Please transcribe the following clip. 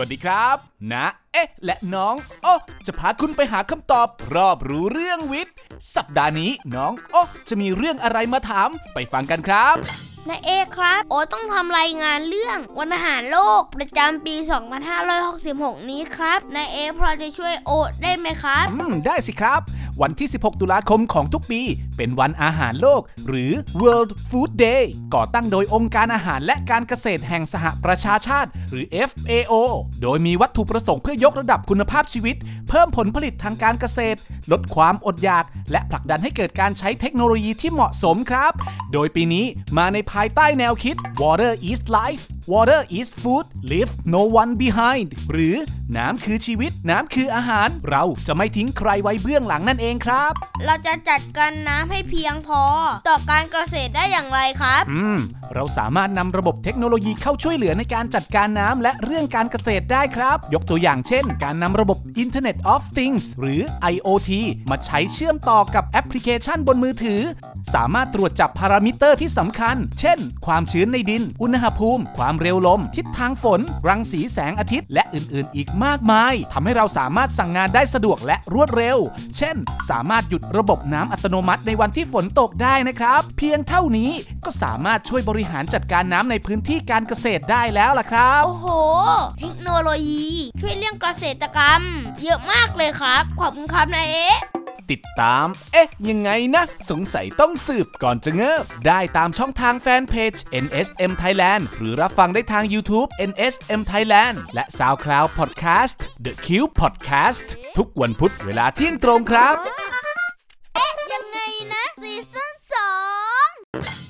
วัสดีครับ นะ เอ๊ะ และน้องโอ้จะพาคุณไปหาคำตอบ รอบรู้เรื่องวิทย์ สัปดาห์นี้น้องโอ้จะมีเรื่องอะไรมาถามไปฟังกันครับนายเอครับ โอต้องทำรายงานเรื่องวันอาหารโลกประจำปี 2566 นี้ครับนายเอพอจะช่วยโอได้ไหมครับ อืม ได้สิครับ วันที่ 16 ตุลาคมของทุกปี เป็นวันอาหารโลก หรือ World Food Day ก่อตั้งโดยองค์การอาหารและการเกษตรแห่งสหประชาชาติ หรือ FAO โดยมีวัตถุประสงค์เพื่อยกระดับคุณภาพชีวิต เพิ่มผลผลิตทางการเกษตร ลดความอดอยาก และผลักดันให้เกิดการใช้เทคโนโลยีที่เหมาะสมครับ โดยปีนี้มาในภายใต้แนวคิด Water is life Water is food leave no one behind หรือน้ำคือชีวิต น้ำคืออาหาร เราจะไม่ทิ้งใครไว้เบื้องหลังนั่นเองครับ เราจะจัดการน้ำให้เพียงพอ ต่อการเกษตรได้อย่างไรครับ อืม เราสามารถนำระบบเทคโนโลยีเข้าช่วยเหลือในการจัดการน้ำและเรื่องการเกษตรได้ครับ ยกตัวอย่างเช่น การนำระบบ Internet of Things หรือ IoT มาใช้เชื่อมต่อกับแอปพลิเคชันบนมือถือ สามารถตรวจจับพารามิเตอร์ที่สำคัญ เช่น ความชื้นในดิน อุณหภูมิ ความเร็วลม ทิศทางฝน รังสีแสงอาทิตย์ และอื่น ๆ อีกมากมายทำให้เราสามารถสั่งงานได้สะดวกและรวดเร็ว เช่น สามารถหยุดระบบน้ำอัตโนมัติในวันที่ฝนตกได้นะครับ เพียงเท่านี้ก็สามารถช่วยบริหารจัดการน้ำในพื้นที่การเกษตรได้แล้วล่ะครับ โอ้โห เทคโนโลยี ช่วยเรื่องเกษตรกรรม เยอะมากเลยครับ ขอบคุณครับนายเอ๊ ติดตาม เอ๊ะ ยังไงนะ สงสัยต้องสืบก่อนจะเงิบ ได้ตามช่องทางแฟนเพจ NSM Thailand หรือรับฟังได้ทาง YouTube NSM Thailand และ SoundCloud Podcast The Cube Podcast ทุกวันพุธเวลาเที่ยงตรงครับ เอ๊ะ ยังไงนะซีซั่นสอง